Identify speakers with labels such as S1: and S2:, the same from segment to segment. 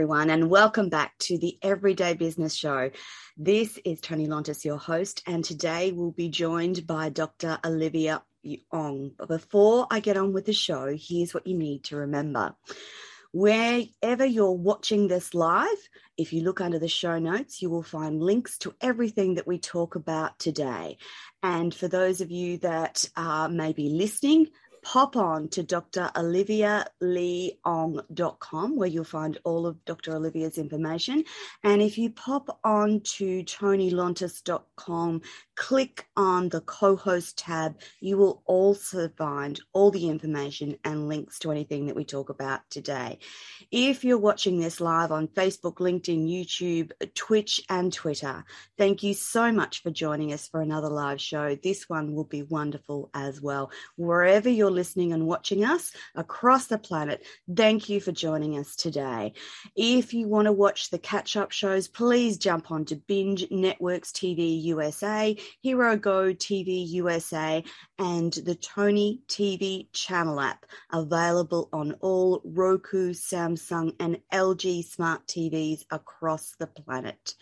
S1: everyone, and welcome back to the Everyday Business Show. This is Toni Lontis, your host, and today we'll be joined by Dr. Olivia Ong. But before I get on with the show, here's what you need to remember. Wherever you're watching this live, if you look under the show notes, you will find links to everything that we talk about today. And for those of you that are maybe listening, pop on to drolivialeeong.com where you'll find all of Dr. Olivia's information. And if you pop on to tonilontis.com, click on the co-host tab, you will also find all the information and links to anything that we talk about today. If you're watching this live on Facebook, LinkedIn, YouTube, Twitch, and Twitter, thank you so much for joining us for another live show. This one will be wonderful as well. Wherever you're listening and watching us across the planet, thank you for joining us today. If you want to watch the catch up shows, please jump on to Binge Networks TV USA, Hero Go TV USA, and the Toni TV channel app, available on all Roku, Samsung, and LG smart TVs across the planet.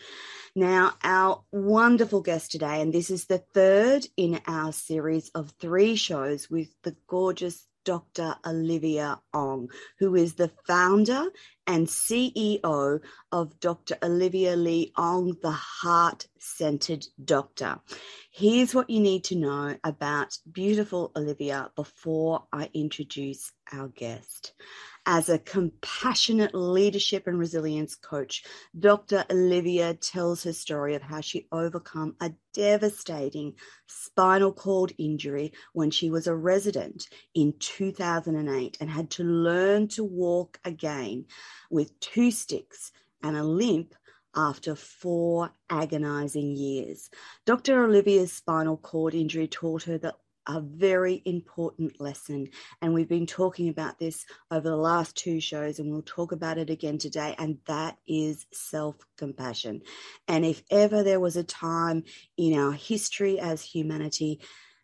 S1: Now, our wonderful guest today, and this is the third in our series of three shows with the gorgeous Dr. Olivia Ong, who is the founder and CEO of Dr. Olivia Lee Ong, the Heart Centered Doctor. Here's what you need to know about beautiful Olivia before I introduce our guest. As a compassionate leadership and resilience coach, Dr. Olivia tells her story of how she overcome a devastating spinal cord injury when she was a resident in 2008 and had to learn to walk again with two sticks and a limp after four agonizing years. Dr. Olivia's spinal cord injury taught her that a very important lesson. And we've been talking about this over the last two shows, and we'll talk about it again today. And that is self compassion. And if ever there was a time in our history as humanity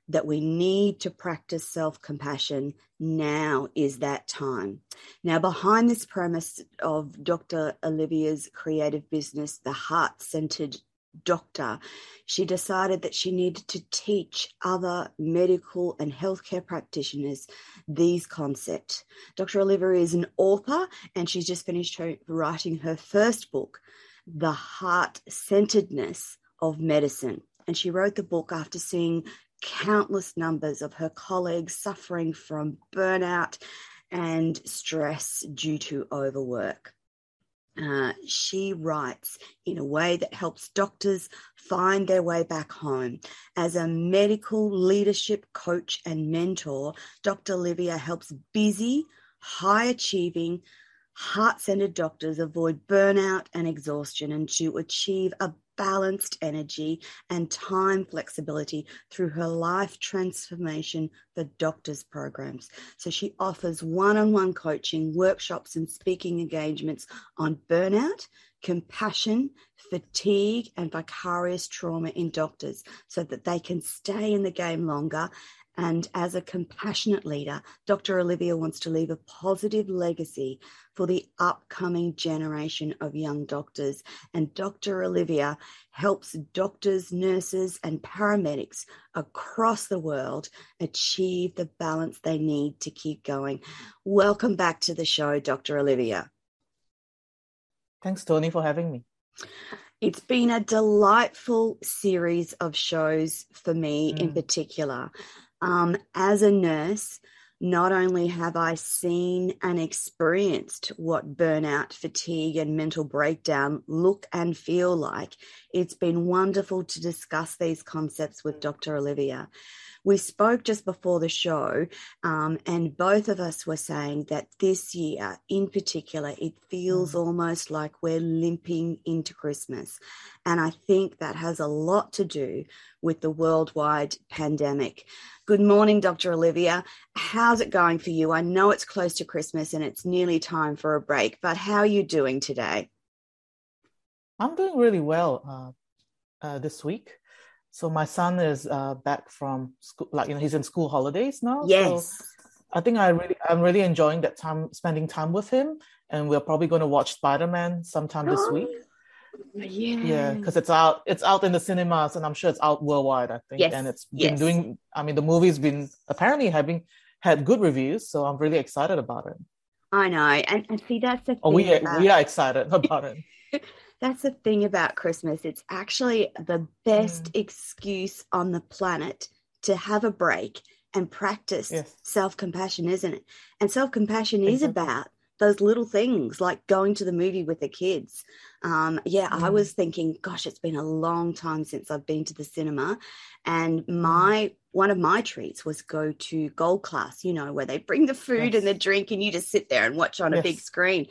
S1: that we need to practice self compassion, now is that time. Now, behind this premise of Dr. Olivia's creative business, the heart centered doctor, she decided that she needed to teach other medical and healthcare practitioners these concepts. Dr. Olivia is an author and she's just finished her, writing her first book, The Heart Centeredness of Medicine. And she wrote the book after seeing countless numbers of her colleagues suffering from burnout and stress due to overwork. Uh, she writes in a way that helps doctors find their way back home. As a medical leadership coach and mentor, Dr. Olivia helps busy, high achieving, heart centered doctors avoid burnout and exhaustion and to achieve a balanced energy and time flexibility through her life transformation for doctors programs. So she offers one on one coaching, workshops, and speaking engagements on burnout, compassion, fatigue, and vicarious trauma in doctors so that they can stay in the game longer and as a compassionate leader, Dr. Olivia wants to leave a positive legacy for the upcoming generation of young doctors. And Dr. Olivia helps doctors, nurses, and paramedics across the world achieve the balance they need to keep going. Welcome back to the show, Dr. Olivia.
S2: Thanks, Toni, for having me.
S1: It's been a delightful series of shows for me mm. in particular. Um, as a nurse, not only have I seen and experienced what burnout, fatigue, and mental breakdown look and feel like, it's been wonderful to discuss these concepts with Dr. Olivia. We spoke just before the show, um, and both of us were saying that this year in particular, it feels mm. almost like we're limping into Christmas. And I think that has a lot to do with the worldwide pandemic. Good morning, Dr. Olivia. How's it going for you? I know it's close to Christmas and it's nearly time for a break, but how are you doing today?
S2: I'm doing really well uh, uh, this week. So my son is uh, back from school, like you know, he's in school holidays now.
S1: Yes.
S2: So I think I really, I'm really enjoying that time, spending time with him. and we're probably going to watch Spider-Man sometime this week.
S1: Yeah.
S2: Yeah, because it's out. It's out in the cinemas, and I'm sure it's out worldwide. I think,
S1: Yes,
S2: and it's been
S1: yes.
S2: doing. I mean, the movie's been apparently having had good reviews, so I'm really excited about it.
S1: I know. And, and see, that's the thing.
S2: Oh, we
S1: about-
S2: we are excited about it.
S1: That's the thing about Christmas. It's actually the best
S2: Mm.
S1: excuse on the planet to have a break and practice
S2: Yes.
S1: self compassion, isn't it? And self compassion is about those little things like going to the movie with the kids. Um, yeah, I
S2: Mm.
S1: was thinking, gosh, it's been a long time since I've been to the cinema. And my one of my treats was go to Gold Class, you know, where they bring the food
S2: Yes.
S1: and the drink and you just sit there and watch on a big screen.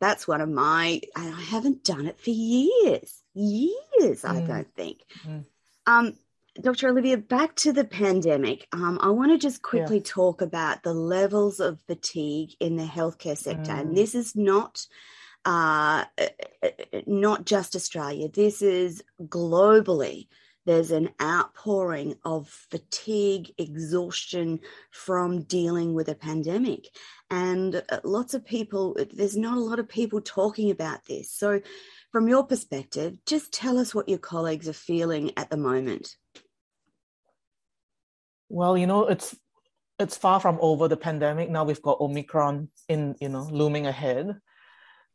S1: That's one of my, and I haven't done it for years, years, I
S2: Mm.
S1: don't think.
S2: Mm.
S1: Um, Dr. Olivia, back to the pandemic. Um, I want to just quickly talk about the levels of fatigue in the healthcare sector.
S2: Mm.
S1: And this is not uh, not just Australia. This is globally. There's an outpouring of fatigue, exhaustion from dealing with a pandemic. And uh, lots of people, there's not a lot of people talking about this. So, from your perspective, just tell us what your colleagues are feeling at the moment.
S2: Well, you know, it's it's far from over the pandemic. Now we've got Omicron in, you know, looming ahead.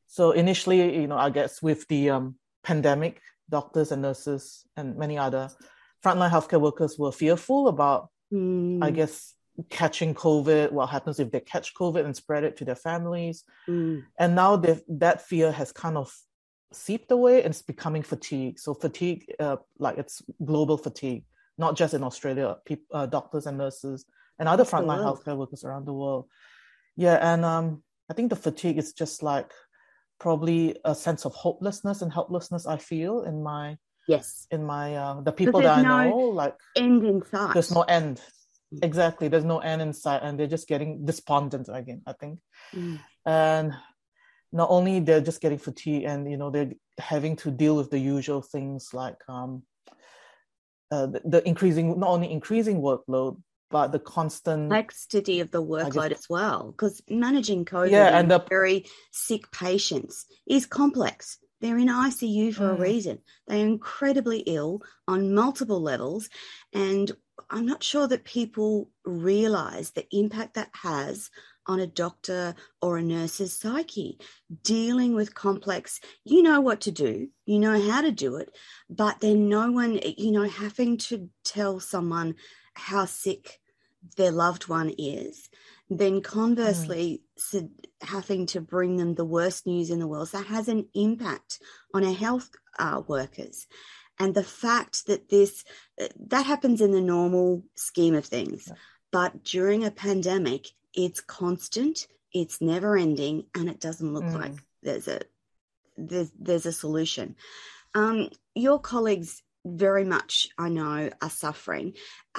S2: So initially, you know, I guess with the um, pandemic, doctors and nurses and many other frontline healthcare workers were fearful about, I
S1: Mm,
S2: guess, catching COVID. What happens if they catch COVID and spread it to their families?
S1: mm,
S2: And now that fear has kind of seeped away and it's becoming fatigue. So fatigue, uh, like it's global fatigue, not just in Australia, peop uh, doctors and nurses and other frontline healthcare workers around the world. Yeah, and um, I think the fatigue is just like probably a sense of hopelessness and helplessness. I feel in my
S1: yes,
S2: in my uh, the people that I
S1: no
S2: know, like
S1: end in sight.
S2: there's no end.
S1: Mm.
S2: Exactly, there's no end in sight, and they're just getting despondent again. I think
S1: Mm,
S2: and not only they're just getting fatigue and you know they're having to deal with the usual things like um uh, the, the increasing not only increasing workload but the constant
S1: complexity of the workload as well, because managing COVID
S2: Yeah,
S1: and
S2: the-
S1: very sick patients is complex. They're in ICU for a
S2: Mm.
S1: reason. They're incredibly ill on multiple levels. And I'm not sure that people realize the impact that has on a doctor or a nurse's psyche. Dealing with complex, you know what to do, you know how to do it, but then no one, you know, having to tell someone how sick their loved one is, then conversely, so having to bring them the worst news in the world. So that has an impact on our health uh, workers. And the fact that this, that happens in the normal scheme of things.
S2: Yeah.
S1: But during a pandemic, it's constant, it's never ending, and it doesn't look
S2: Mm.
S1: like there's a there's there's a solution. Um, your colleagues very much, I know, are suffering.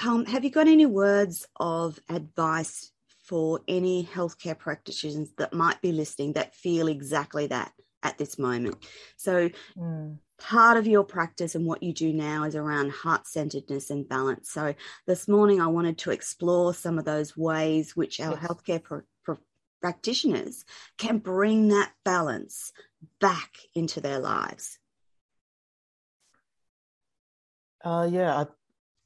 S1: Um, have you got any words of advice for any healthcare practitioners that might be listening that feel exactly that at this moment? So,
S2: Mm.
S1: part of your practice and what you do now is around heart centeredness and balance. So, this morning I wanted to explore some of those ways which our
S2: Yes.
S1: healthcare pro- pro- practitioners can bring that balance back into their lives.
S2: Uh, yeah,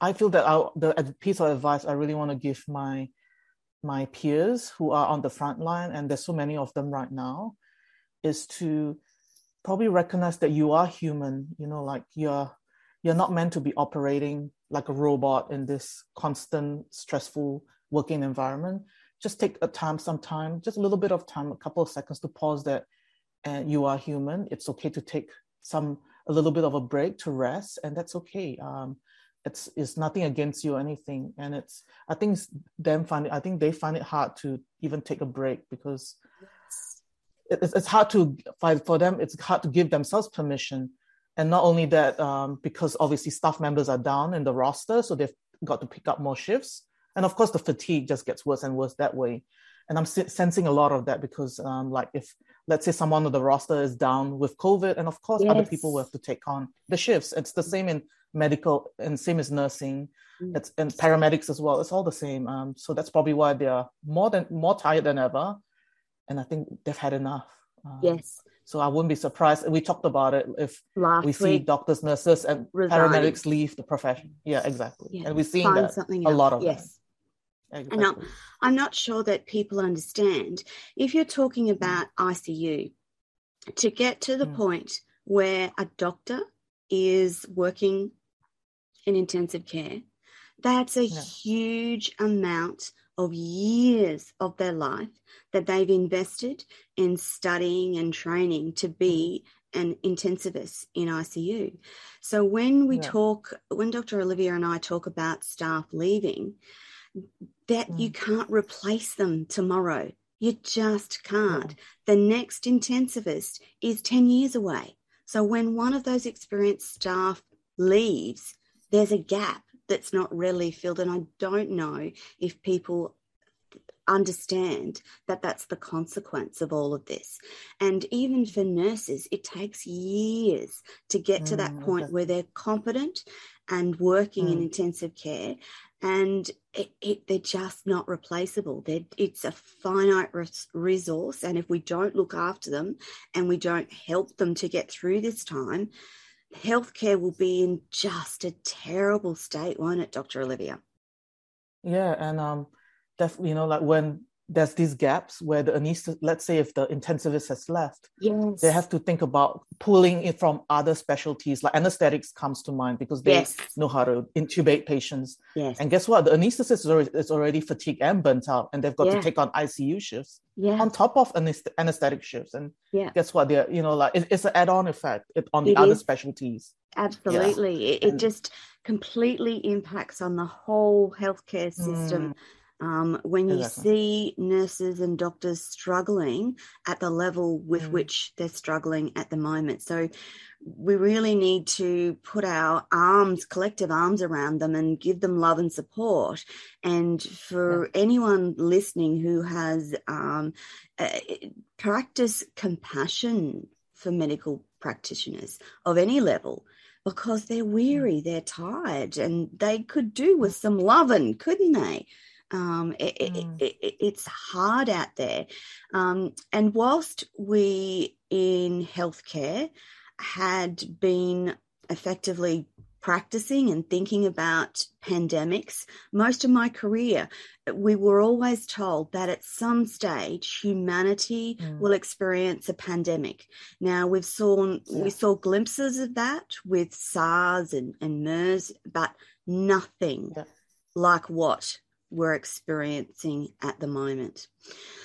S2: I, I feel that I, the piece of advice I really want to give my my peers who are on the front line, and there's so many of them right now, is to probably recognize that you are human. You know, like you're you're not meant to be operating like a robot in this constant stressful working environment. Just take a time, some time, just a little bit of time, a couple of seconds to pause that, and you are human. It's okay to take some a little bit of a break to rest, and that's okay. Um, it's it's nothing against you or anything, and it's I think them find it, I think they find it hard to even take a break because it- it's, it's hard to find for them. It's hard to give themselves permission, and not only that, um, because obviously staff members are down in the roster, so they've got to pick up more shifts, and of course the fatigue just gets worse and worse that way. And I'm sensing a lot of that because, um, like, if let's say someone on the roster is down with COVID, and of course other people will have to take on the shifts. It's the same in medical and same as nursing.
S1: Mm.
S2: It's and paramedics as well. It's all the same. Um, so that's probably why they are more than more tired than ever, and I think they've had enough. Um,
S1: yes.
S2: So I wouldn't be surprised. We talked about it if
S1: Last
S2: we see doctors, nurses, and
S1: Resign.
S2: paramedics leave the profession. Yeah, exactly.
S1: Yeah,
S2: And we're seeing
S1: find
S2: that a
S1: else.
S2: lot of
S1: yes.
S2: that.
S1: And
S2: Exactly.
S1: I'm not sure that people understand. If you're talking about ICU, to get to the
S2: Mm.
S1: point where a doctor is working in intensive care, that's a
S2: Yeah.
S1: huge amount of years of their life that they've invested in studying and training to be an intensivist in ICU. So when we
S2: Yeah.
S1: talk, when Dr. Olivia and I talk about staff leaving, that you can't replace them tomorrow. You just can't. The next intensivist is 10 years away. So when one of those experienced staff leaves, there's a gap that's not readily filled. And I don't know if people understand that that's the consequence of all of this. And even for nurses, it takes years to get to that
S2: Mm,
S1: point where they're competent and working in
S2: Mm.
S1: intensive care and it, it, they're just not replaceable. They're, it's a finite res- resource, and if we don't look after them and we don't help them to get through this time, healthcare will be in just a terrible state, won't it, Dr. Olivia?
S2: Yeah, and um, definitely, you know, like when there's these gaps where the anesthetist, let's say if the intensivist has left,
S1: Yes.
S2: they have to think about pulling it from other specialties, like anesthetics comes to mind because they
S1: Yes.
S2: know how to intubate patients.
S1: Yes.
S2: And guess what? The anesthetist is already, is already fatigued and burnt out, and they've got
S1: Yeah.
S2: to take on ICU shifts
S1: yeah.
S2: on top of anest- anesthetic shifts. And
S1: Yeah.
S2: guess what? They're, you know, like it, it's an add-on effect on the
S1: It
S2: other
S1: is.
S2: specialties.
S1: Absolutely. It, it
S2: And-
S1: just completely impacts on the whole healthcare system. Mm. Um, when you
S2: Mm. Exactly.
S1: see nurses and doctors struggling at the level with
S2: Mm.
S1: which they're struggling at the moment. So we really need to put our arms, collective arms around them and give them love and support. And for anyone listening who has um, uh, practice compassion for medical practitioners of any level because they're weary, they're tired, and they could do with some loving, couldn't they? Um, it, it-
S2: Mm.
S1: it- it- it's hard out there. Um, and whilst we in healthcare had been effectively practicing and thinking about pandemics, most of my career, we were always told that at some stage humanity
S2: Mm.
S1: will experience a pandemic. Now we've saw
S2: Yeah.
S1: we saw glimpses of that with SARS and, and MERS, but nothing
S2: Yeah.
S1: like what we're experiencing at the moment.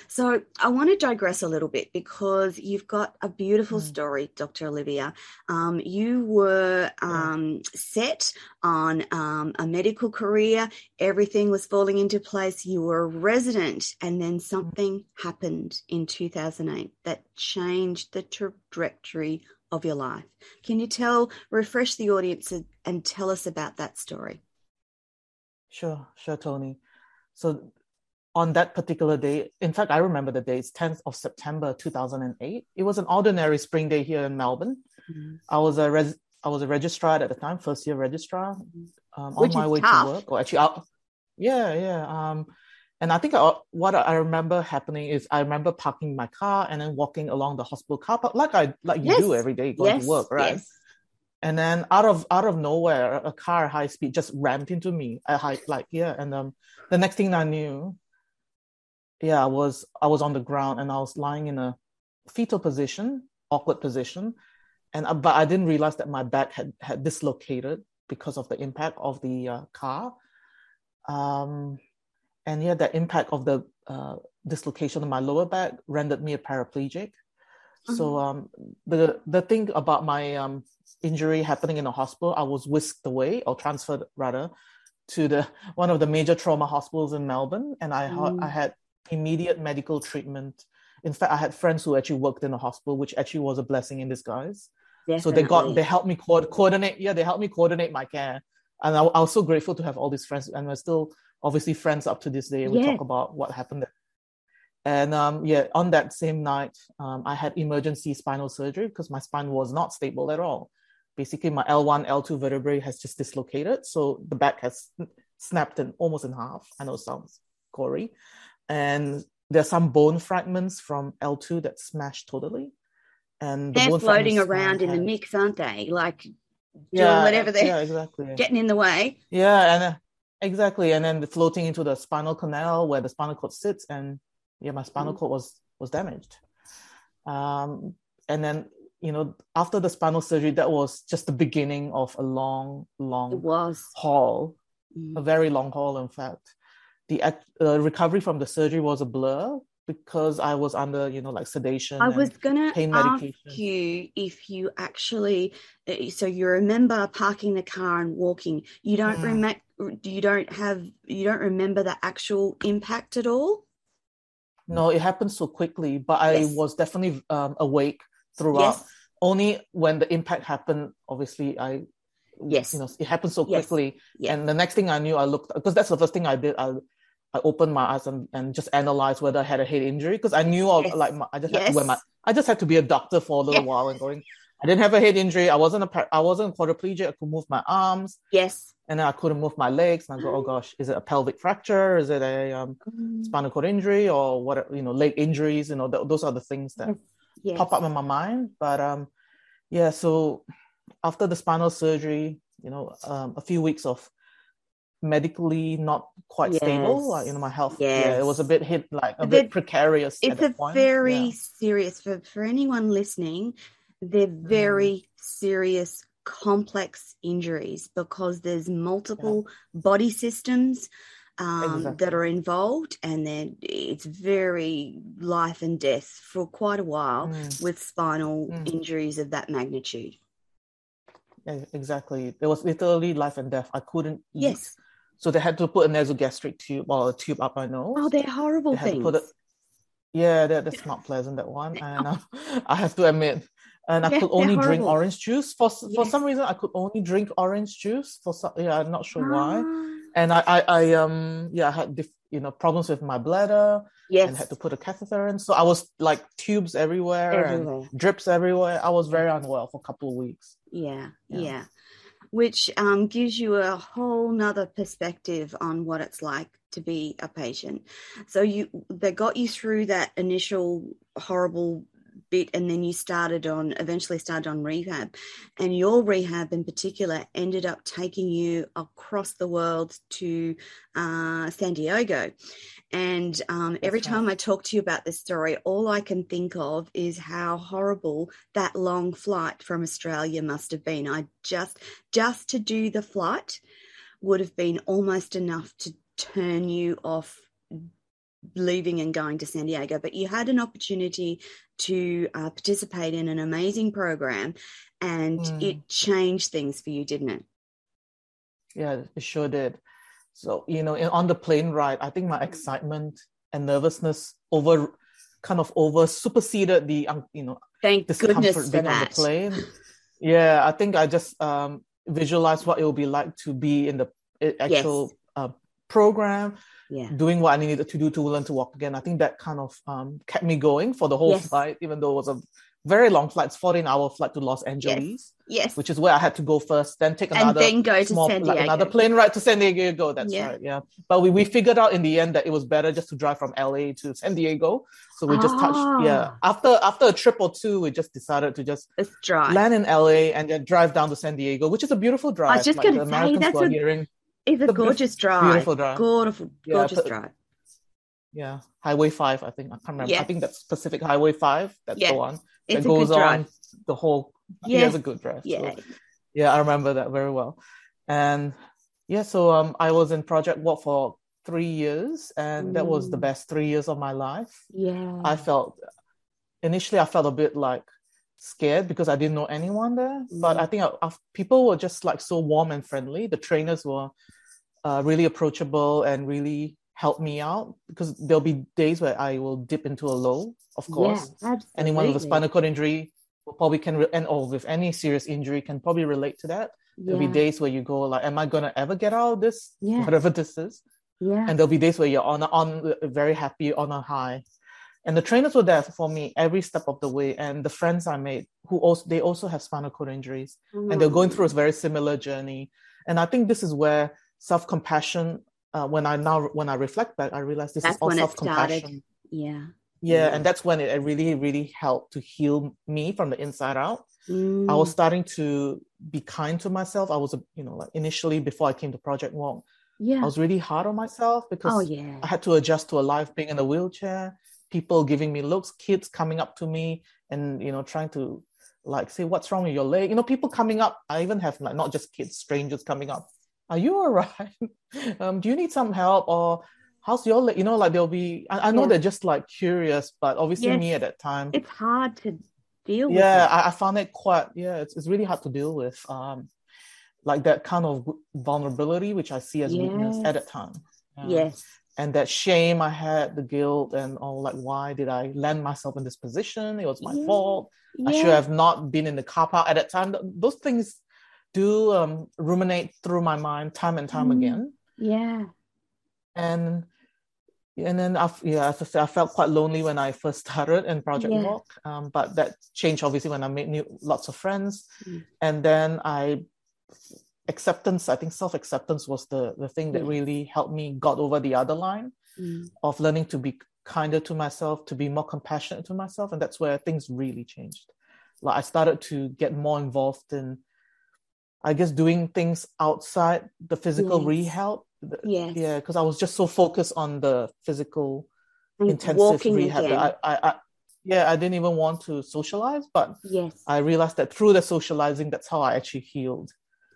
S1: So I want to digress a little bit because you've got a beautiful
S2: Mm.
S1: story, Dr. Olivia. Um, you were um, set on um, a medical career. Everything was falling into place. You were a resident, and then something happened in 2008 that changed the trajectory of your life. Can you tell, refresh the audience and- and tell us about that story?
S2: Sure, sure, Toni. So on that particular day, in fact, I remember the day, it's 10th of September 2008. It was an ordinary spring day here in Melbourne.
S1: Mhm.
S2: I was a res- I was a registrar at the time, first year registrar, um, on my way
S1: tough.
S2: to work. Or actually, I, yeah, yeah. Um, and I think I, what I remember happening is I remember parking my car and then walking along the hospital car park, like I like you do every day going
S1: yes,
S2: to work, right?
S1: yes.
S2: And then out of out of nowhere a car high speed just rammed into me at high like yeah. And um the next thing i knew yeah i was i was on the ground and i was lying in a fetal position awkward position. And uh, but i didn't realize that my back had had dislocated because of the impact of the uh, car. Um and yeah the impact of the uh, dislocation of my lower back rendered me a paraplegic so um the the thing about my um injury happening in the hospital, I was whisked away or transferred rather to the one of the major trauma hospitals in Melbourne, and I
S1: Mm.
S2: I had immediate medical treatment. In fact, I had friends who actually worked in the hospital, which actually was a blessing in disguise. So they got they helped me co- coordinate. Yeah, they helped me coordinate my care, and I, I was so grateful to have all these friends, and we're still obviously friends up to this day. We
S1: Yeah.
S2: talk about what happened. And um, yeah, on that same night, um, I had emergency spinal surgery because my spine was not stable at all. Basically, my L1, L2 vertebrae has just dislocated, so the back has snapped in almost in half. I know it sounds gory, and there's some bone fragments from L2 that smashed totally. And the
S1: They're floating around in the mix, aren't they? Like doing
S2: yeah,
S1: whatever they're
S2: yeah, exactly.
S1: getting in the way.
S2: Yeah, and uh, exactly, and then floating into the spinal canal where the spinal cord sits, and yeah, my spinal
S1: Mm.
S2: cord was was damaged. Um, and then you know after the spinal surgery, that was just the beginning of a long,
S1: It
S2: long
S1: was.
S2: haul,
S1: Mm.
S2: a very long haul. In fact, the uh, recovery from the surgery was a blur because I was under you know like sedation.
S1: I was gonna
S2: pain
S1: ask
S2: medication.
S1: you if you actually, uh, so you remember parking the car and walking. You don't
S2: Mm.
S1: remember. You don't have. You don't remember the actual impact at all.
S2: No, it happened so quickly, but I
S1: Yes.
S2: was definitely um, awake throughout.
S1: Yes.
S2: only when the impact happened obviously i
S1: Yes.
S2: you know it happened so
S1: Yes.
S2: quickly
S1: Yeah.
S2: and the next thing i knew i looked because that's the first thing i did i i opened my eyes and, and just analyzed whether i had a head injury because i knew I,
S1: Yes.
S2: like my, i just had to wear my i just had to be a doctor for a little
S1: Yes.
S2: while and going i didn't have a head injury i wasn't a i wasn't quadriplegic i could move my arms
S1: Yes.
S2: and then i couldn't move my legs and i go oh gosh is it a pelvic fracture is it a um, spinal cord injury or what you know leg injuries you know th- those are the things that
S1: Yes.
S2: pop up in my mind. But um, yeah, so after the spinal surgery, you know, um, a few weeks of medically not quite stable,
S1: Yes.
S2: like you know, my health. Yeah, it was a bit hit like a
S1: But
S2: bit precarious.
S1: It's a very
S2: Yeah.
S1: serious for for anyone listening. They're very serious, complex injuries because there's multiple body systems um,
S2: Exactly.
S1: that are involved, and then it's very life and death for quite a while
S2: Mm,
S1: with spinal
S2: Mm.
S1: injuries of that magnitude.
S2: yeah, exactly. It was literally life and death. I couldn't eat.
S1: Yes.
S2: So they had to put a nasogastric tube or a tube up my nose.
S1: Oh, they're horrible
S2: They
S1: things.
S2: it- Yeah, that, that's not pleasant. That one, and um, I have to admit, and I
S1: Yeah,
S2: could only drink orange juice for s- for some reason. I could only drink orange juice for some. Yeah, I'm not sure why.
S1: Ah,
S2: And I, I, I um, yeah, I had dif- you know problems with my bladder
S1: yes.
S2: and had to put a catheter in. So I was like tubes everywhere,
S1: Everywhere.
S2: and drips everywhere. I was very unwell for a couple of weeks.
S1: Yeah,
S2: Yeah.
S1: yeah. Which um, gives you a whole nother perspective on what it's like to be a patient. So you they got you through that initial horrible bit and then you started on eventually started on rehab. And your rehab in particular ended up taking you across the world to uh, san diego. And um, every time i talk to you about this story all i can think of is how horrible that long flight from australia must have been. I just just to do the flight would have been almost enough to turn you off leaving and going to San Diego, but you had an opportunity to uh, participate in an amazing program and
S2: Mm.
S1: it changed things for you, didn't it?
S2: Yeah, it sure did. So you know, on the plane ride, I think my excitement and nervousness over kind of over superseded the um, you know
S1: Thank
S2: discomfort
S1: goodness for
S2: being on the plane. Yeah, I think I just um, visualized what it would be like to be in the uh, actual uh, program,
S1: Yeah.
S2: doing what I needed to do to learn to walk again. I think that kind of um, kept me going for the whole
S1: Yes.
S2: flight, even though it was a very long flight, it's 14 hour flight to Los Angeles,
S1: Yes.
S2: which is where I had to go first, then take
S1: and
S2: another
S1: then go to
S2: small,
S1: San
S2: like
S1: Diego.
S2: another plane ride to San Diego. That's
S1: Yeah.
S2: right. Yeah. But we, we figured out in the end that it was better just to drive from LA to San Diego. So we just touched, yeah.
S1: Ah.
S2: After, after a trip or two, we just decided to just
S1: dry.
S2: land in LA and then drive down to San Diego, which is a beautiful drive.
S1: just
S2: like,
S1: gonna say, that's a
S2: hearing,
S1: it's a gorgeous drive.
S2: beautiful drive.
S1: Gorgeous,
S2: Yeah,
S1: gorgeous
S2: but-
S1: drive.
S2: yeah, Highway 5, I think. I can't remember. I think that's Pacific Highway 5. That's
S1: Yeah.
S2: the one
S1: It's
S2: that
S1: a
S2: goes on the whole.
S1: Yeah.
S2: He has a good drive. so-
S1: Yeah.
S2: yeah, I remember that very well. And yeah, so um, I was in Project Walk for three years, and that was the
S1: Mm.
S2: best three years of my life.
S1: Yeah.
S2: I felt initially I felt a bit like scared because I didn't know anyone there, but
S1: Mm.
S2: I think I, I- people were just like so warm and friendly. The trainers were uh, really approachable and really helped me out because there'll be days where I will dip into a low, of course
S1: Yeah, absolutely.
S2: anyone with a spinal cord injury will probably can re- and or with any serious injury can probably relate to that there'll be days where you go like am i gonna ever get out of this
S1: Yeah.
S2: whatever this is
S1: Yeah.
S2: and there'll be days where you're on on very happy on a high and the trainers were there for me every step of the way and the friends i made who also they also have spinal cord injuries and they're going through a very similar journey and i think this is where self-compassion uh, when i now when i reflect back i realize this
S1: That's
S2: is all self-compassion
S1: started. Yeah.
S2: Yeah, and that's when it really, really helped to heal me from the inside out.
S1: Mm.
S2: I was starting to be kind to myself. I was, you know, like initially before I came to Project Walk,
S1: yeah.
S2: I was really hard on myself because
S1: oh yeah.
S2: I had to adjust to a life being in a wheelchair, people giving me looks, kids coming up to me and you know trying to like say what's wrong with your leg. You know, people coming up. I even have like not just kids, strangers coming up. Are you all right? um, do you need some help or how's your leg? You know, like they'll be. I, I know
S1: Yeah.
S2: they're just like curious, but obviously
S1: Yes.
S2: me at that time,
S1: It's hard to deal with.
S2: yeah. I, I found it quite. Yeah, it's it's really hard to deal with. Um, like that kind of vulnerability, which I see as weakness at that time. Yeah.
S1: Yes.
S2: And that shame I had, the guilt, and all like, why did I land myself in this position? It was my
S1: Yeah.
S2: fault. I should have not been in the car park at that time. Those things do um, ruminate through my mind time and time
S1: Mm.
S2: again.
S1: Yeah.
S2: And and then I, yeah, as I said, I felt quite lonely when I first started in Project
S1: Yeah.
S2: Walk. Um, but that changed obviously when I made new lots of friends,
S1: Mm.
S2: and then I acceptance. I think self acceptance was the the thing that really helped me got over the other line
S1: Mm.
S2: of learning to be kinder to myself, to be more compassionate to myself, and that's where things really changed. Like I started to get more involved in, I guess, doing things outside the physical
S1: Yes.
S2: rehab.
S1: Yes.
S2: Yeah, because I was just so focused on the physical
S1: And
S2: intensive
S1: walking
S2: rehab
S1: again.
S2: I, I, I, yeah, I didn't even want to socialize, but
S1: yes.
S2: I realized that through the socializing, that's how I actually healed.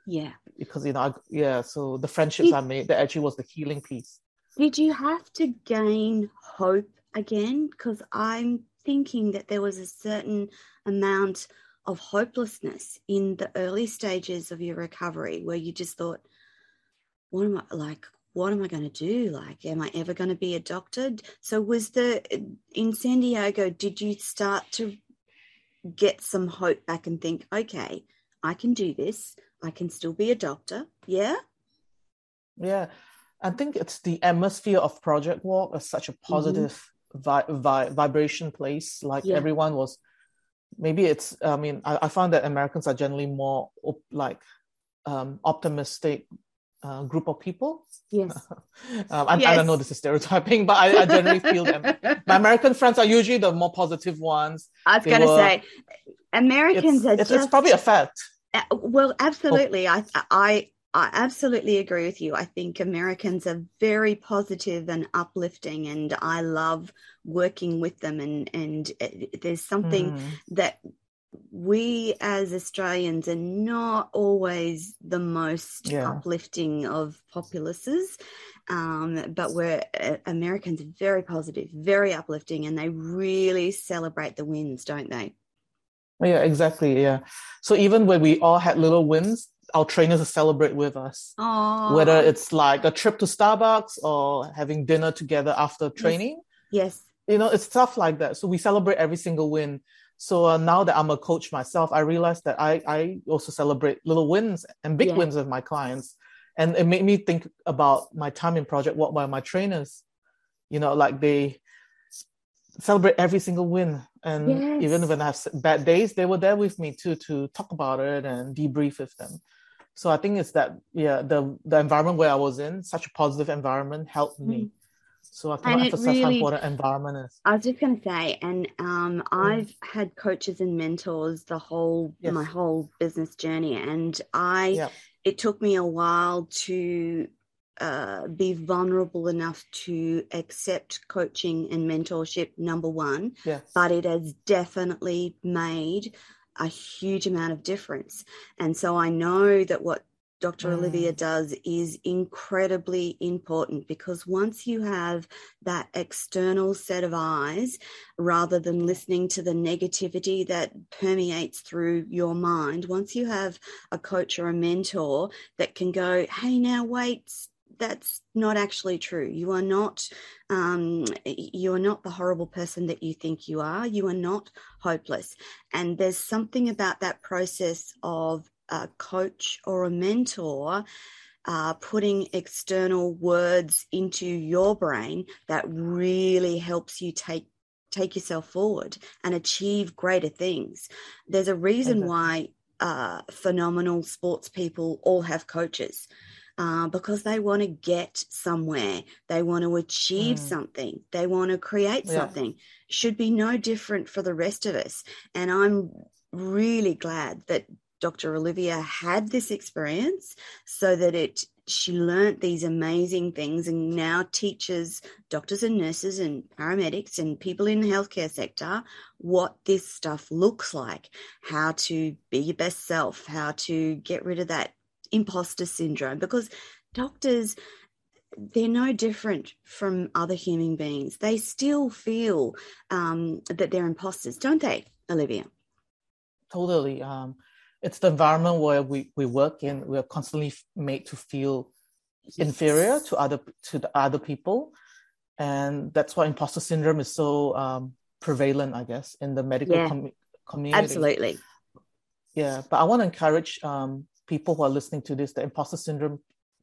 S1: Yeah.
S2: Because you know, I, yeah, so the friendships
S1: Did-
S2: I made that actually was the healing piece.
S1: Did you have to gain hope again? Because I'm thinking that there was a certain amount of hopelessness in the early stages of your recovery where you just thought, what am I like? What am I going to do? Like, am I ever going to be a doctor? So, was the in San Diego, did you start to get some hope back and think, okay, I can do this. I can still be a doctor. Yeah.
S2: Yeah, I think it's the atmosphere of Project Walk is such a positive vi- vi- vibration place. Like
S1: Yeah.
S2: everyone was, maybe it's. I mean, I, I found that Americans are generally more op- like um, optimistic uh, group of people.
S1: Yes.
S2: Um, I, I don't know this is stereotyping, but I, I generally feel that my American friends are usually the more positive ones.
S1: I was going to say, Americans
S2: It's,
S1: are
S2: it's,
S1: just
S2: it's probably a fact.
S1: Uh, well, absolutely. I, I, I absolutely agree with you. I think Americans are very positive and uplifting, and I love working with them. And and uh, there's something
S2: Mm.
S1: that we as Australians are not always the most
S2: Yeah.
S1: uplifting of populaces, um, but we're uh, Americans are very positive, very uplifting, and they really celebrate the wins, don't they?
S2: Yeah, exactly. Yeah. So even when we all had little wins, our trainers celebrate with us.
S1: Oh,
S2: Whether it's like a trip to Starbucks or having dinner together after training,
S1: yes,
S2: you know, it's stuff like that. So we celebrate every single win. So uh, now that I'm a coach myself, I realize that I, I also celebrate little wins and big
S1: Yeah.
S2: wins with my clients. And it made me think about my time in Project Walk by my trainers. You know, like they celebrate every single win. And
S1: Yes.
S2: even when I have bad days, they were there with me too to talk about it and debrief with them. So I think it's that, yeah, the, the environment where I was in, such a positive environment, helped me. So I
S1: it
S2: emphasize how
S1: really-
S2: important environment is.
S1: I was just going to say, and um, I've had coaches and mentors the whole
S2: Yes.
S1: my whole business journey, and I it took me a while to uh, be vulnerable enough to accept coaching and mentorship. Number one,
S2: Yes.
S1: but it has definitely made a huge amount of difference. And so I know that what Dr. Olivia
S2: Mm.
S1: does is incredibly important because once you have that external set of eyes, rather than listening to the negativity that permeates through your mind, once you have a coach or a mentor that can go, hey, now wait, that's not actually true. You are not, um, you are not the horrible person that you think you are. You are not hopeless. And there's something about that process of a coach or a mentor uh, putting external words into your brain that really helps you take take yourself forward and achieve greater things. There's a reason why uh, phenomenal sports people all have coaches. Uh, because they want to get somewhere, they want to achieve mm. something, they want to create yeah. something. Should be no different for the rest of us. And I'm really glad that Dr. Olivia had this experience so that it she learnt these amazing things and now teaches doctors and nurses and paramedics and people in the healthcare sector what this stuff looks like, how to be your best self, how to get rid of that imposter syndrome because doctors they're no different from other human beings. They still feel um, that they're imposters, don't they, Olivia?
S2: Totally. Um, it's the environment where we, we work in. We're constantly made to feel yes. inferior to other to the other people, and that's why imposter syndrome is so um, prevalent, I guess, in the medical yeah. com- community.
S1: Absolutely.
S2: Yeah, but I want to encourage um, people who are listening to this, the imposter syndrome,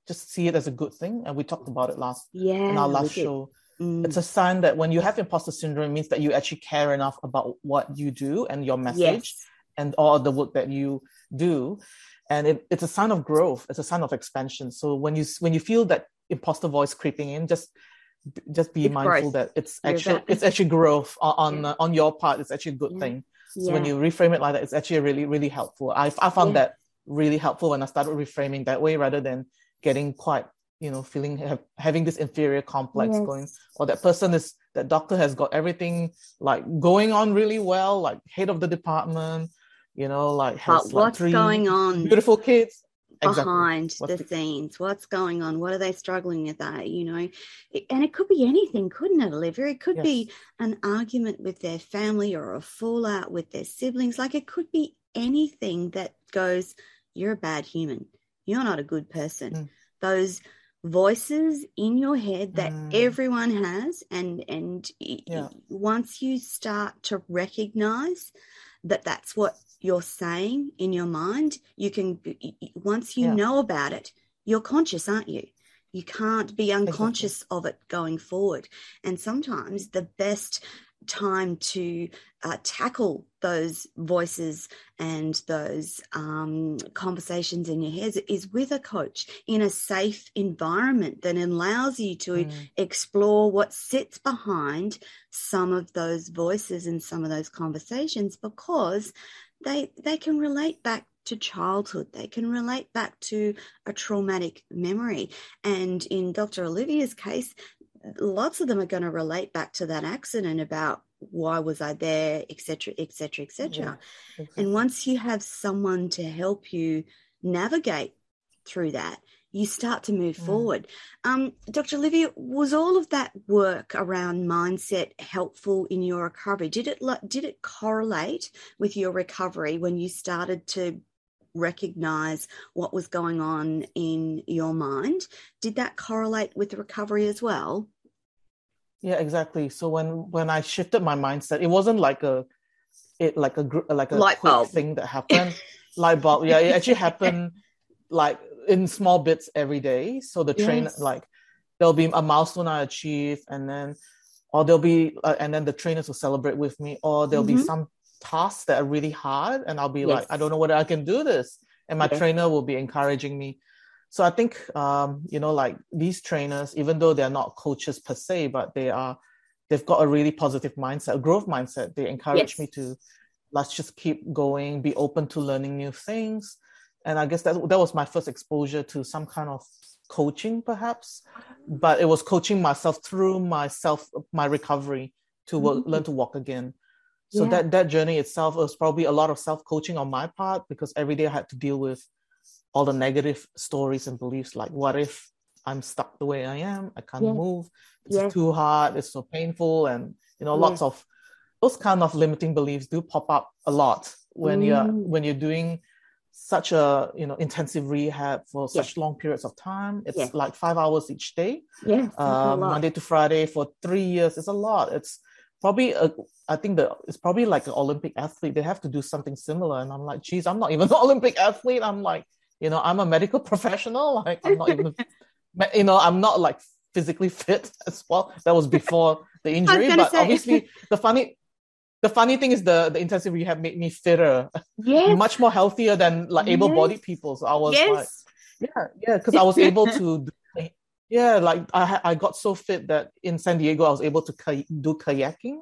S2: just see it as a good thing. And we talked about it last
S1: yeah,
S2: in our last show. Mm. It's a sign that when you have imposter syndrome, it means that you actually care enough about what you do and your message yes. and all the work that you do. And it, it's a sign of growth. It's a sign of expansion. So when you when you feel that imposter voice creeping in, just just be it's mindful growth. that it's actually it's actually growth on yeah. on your part. It's actually a good yeah. thing. So when you reframe it like that, it's actually really really helpful. I I found that really helpful when I started reframing that way rather than getting quite you know feeling have, having this inferior complex yes. going. Or that person is that doctor has got everything like going on really well like head of the department you know like has
S1: but what's
S2: like
S1: going on
S2: beautiful kids.
S1: Behind exactly. the, the, scenes? What's going on? What are they struggling with that you know? It, and it could be anything couldn't it olivia? It could yes. be an argument with their family or a fallout with their siblings. Like it could be anything that goes you're a bad human. You're not a good person. Mm. Those voices in your head that mm. everyone has and and yeah. once you start to recognize that that's what you're saying in your mind you can once you yeah. know about it you're conscious aren't you you can't be unconscious exactly. of it going forward and sometimes the best time to uh, tackle those voices and those um, conversations in your head is with a coach in a safe environment that allows you to mm. explore what sits behind some of those voices and some of those conversations because they they can relate back to childhood. They can relate back to a traumatic memory. And in Dr. Olivia's case, lots of them are going to relate back to that accident about why was I there, etc., etc., etc. And once you have someone to help you navigate through that, you start to move mm. forward. Um, Dr. Olivia, was all of that work around mindset helpful in your recovery? Did it did it correlate with your recovery when you started to recognize what was going on in your mind? Did that correlate with the recovery as well?
S2: Yeah, exactly. So when when I shifted my mindset, it wasn't like a it like a like a
S1: light
S2: quick
S1: bulb.
S2: thing that happened. light bulb. Yeah, it actually happened like in small bits every day. So the train yes. like there'll be a milestone I achieve, and then or there'll be uh, and then the trainers will celebrate with me, or there'll mm-hmm. be some tasks that are really hard, and I'll be yes. like, I don't know whether I can do this, and my trainer will be encouraging me. So I think, um, you know, like these trainers, even though they're not coaches per se, but they are, they've got a really positive mindset, a growth mindset. They encourage yes. me to, let's just keep going, be open to learning new things. And I guess that that was my first exposure to some kind of coaching, perhaps, but it was coaching myself through myself, my recovery to work, mm-hmm. learn to walk again. So yeah. that that journey itself was probably a lot of self coaching on my part because every day I had to deal with all the negative stories and beliefs like what if i'm stuck the way i am? I can't move. It's too hard. It's so painful. And you know lots of those kind of limiting beliefs do pop up a lot when mm. you're when you're doing such a you know intensive rehab for such long periods of time. It's like five hours each day.
S1: Yeah
S2: um, monday to friday for three years. It's a lot. It's probably a, I think that it's probably like an Olympic athlete. They have to do something similar. And I'm like, geez, I'm not even an Olympic athlete. I'm like, you know i'm a medical professional like i'm not even you know i'm not like physically fit as well that was before the injury but say. obviously the funny the funny thing is the the intensive rehab made me fitter
S1: yes.
S2: much more healthier than like able-bodied yes. people so i was yes. like Yeah, yeah, because I was able to. Yeah, like I I got so fit that in San Diego I was able to kay- do kayaking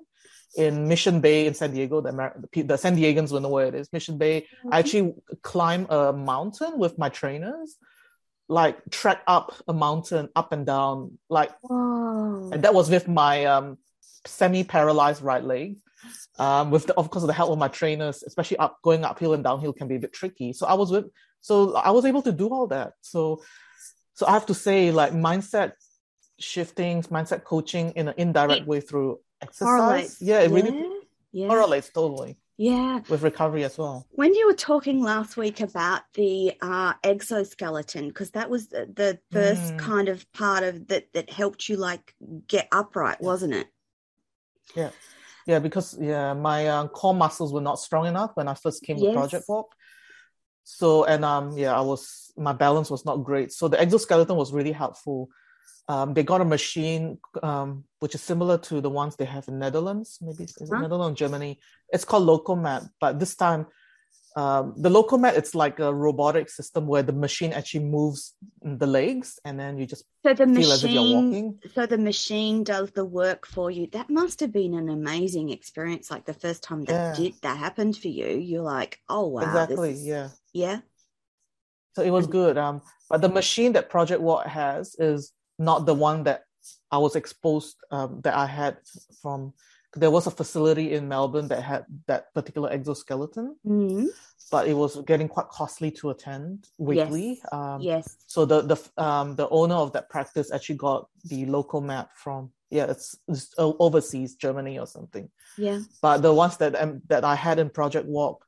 S2: in Mission Bay in San Diego. The, Amer- the San Diegans will know where it is. Mission Bay. Mm-hmm. I actually climb a mountain with my trainers, like trek up a mountain up and down, like,
S1: Whoa.
S2: and that was with my um, semi-paralyzed right leg. Um, with the, of course the help of my trainers, especially up going uphill and downhill can be a bit tricky. So I was with, so I was able to do all that. So, so I have to say, like mindset shifting, mindset coaching in an indirect way through exercise. Yeah, it yeah. really yeah. correlates totally.
S1: Yeah.
S2: With recovery as well.
S1: When you were talking last week about the uh, exoskeleton, because that was the, the first mm. kind of part of that that helped you like get upright, wasn't it?
S2: Yeah. Yeah, because yeah, my uh, core muscles were not strong enough when I first came yes. to Project Walk. So and um yeah, I was my balance was not great. So the exoskeleton was really helpful um, they got a machine um, which is similar to the ones they have in Netherlands, maybe is huh? Netherlands, Germany. It's called Lokomat, but this time um, the Lokomat it's like a robotic system where the machine actually moves the legs, and then you just
S1: so the machine. So the machine does the work for you. That must have been an amazing experience. Like the first time that yeah. did that happened for you, you're like, oh wow,
S2: exactly,
S1: is...
S2: yeah,
S1: yeah.
S2: So it was good. Um, but the machine that Project Walk has is not the one that I was exposed um, that I had from. There was a facility in Melbourne that had that particular exoskeleton,
S1: mm-hmm.
S2: but it was getting quite costly to attend weekly.
S1: Yes. Um, yes.
S2: So the the um, the owner of that practice actually got the Lokomat from yeah it's, it's overseas Germany or something.
S1: Yeah.
S2: But the ones that um, that I had in Project Walk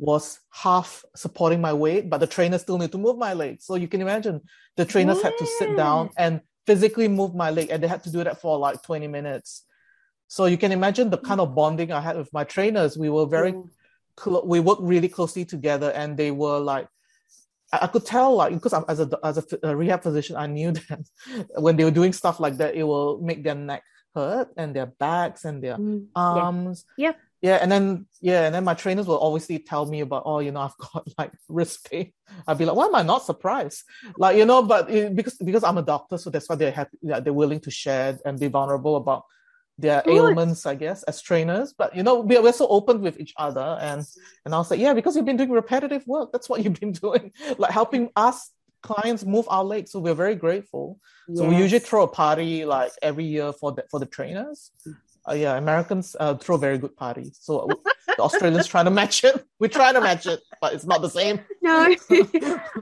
S2: was half supporting my weight, but the trainer still need to move my legs. So you can imagine the trainers yeah. had to sit down and physically move my leg, and they had to do that for like 20 minutes. So you can imagine the kind of bonding I had with my trainers. We were very, clo- we worked really closely together, and they were like, I, I could tell like because I'm as a as a, a rehab physician, I knew that when they were doing stuff like that, it will make their neck hurt and their backs and their mm, arms.
S1: Yeah. Yep
S2: yeah and then yeah and then my trainers will obviously tell me about oh you know i've got like wrist pain. I'd be like why am i not surprised? Like you know but it, because because i'm a doctor so that's why they're happy yeah, they're willing to share and be vulnerable about their Good. ailments i guess as trainers. But you know we're, we're so open with each other and and i was like yeah because you've been doing repetitive work. That's what you've been doing. Like helping us clients move our legs so we're very grateful. Yes. so we usually throw a party like every year for the for the trainers uh, yeah, Americans uh, throw very good parties. So the Australians trying to match it. We're trying to match it, but it's not the same.
S1: No,